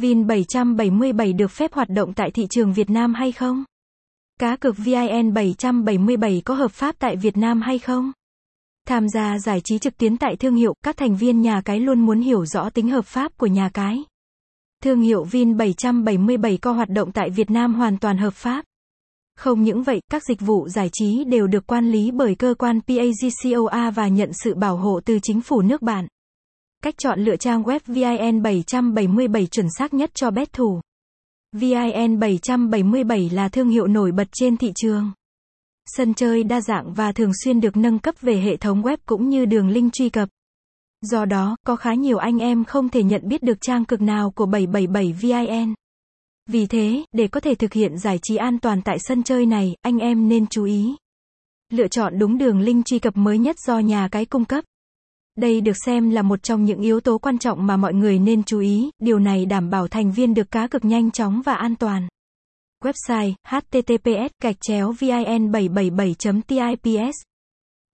Vin 777 được phép hoạt động tại thị trường Việt Nam hay không? Cá cược VIN 777 có hợp pháp tại Việt Nam hay không? Tham gia giải trí trực tuyến tại thương hiệu, các thành viên nhà cái luôn muốn hiểu rõ tính hợp pháp của nhà cái. Thương hiệu Vin 777 có hoạt động tại Việt Nam hoàn toàn hợp pháp. Không những vậy, các dịch vụ giải trí đều được quản lý bởi cơ quan PAGCOA và nhận sự bảo hộ từ chính phủ nước bạn. Cách chọn lựa trang web VIN 777 chuẩn xác nhất cho bet thủ. VIN 777 là thương hiệu nổi bật trên thị trường. Sân chơi đa dạng và thường xuyên được nâng cấp về hệ thống web cũng như đường link truy cập. Do đó, có khá nhiều anh em không thể nhận biết được trang cực nào của 777 VIN. Vì thế, để có thể thực hiện giải trí an toàn tại sân chơi này, anh em nên chú ý. Lựa chọn đúng đường link truy cập mới nhất do nhà cái cung cấp. Đây được xem là một trong những yếu tố quan trọng mà mọi người nên chú ý, điều này đảm bảo thành viên được cá cực nhanh chóng và an toàn. Website https gạch chéo vin 777 tips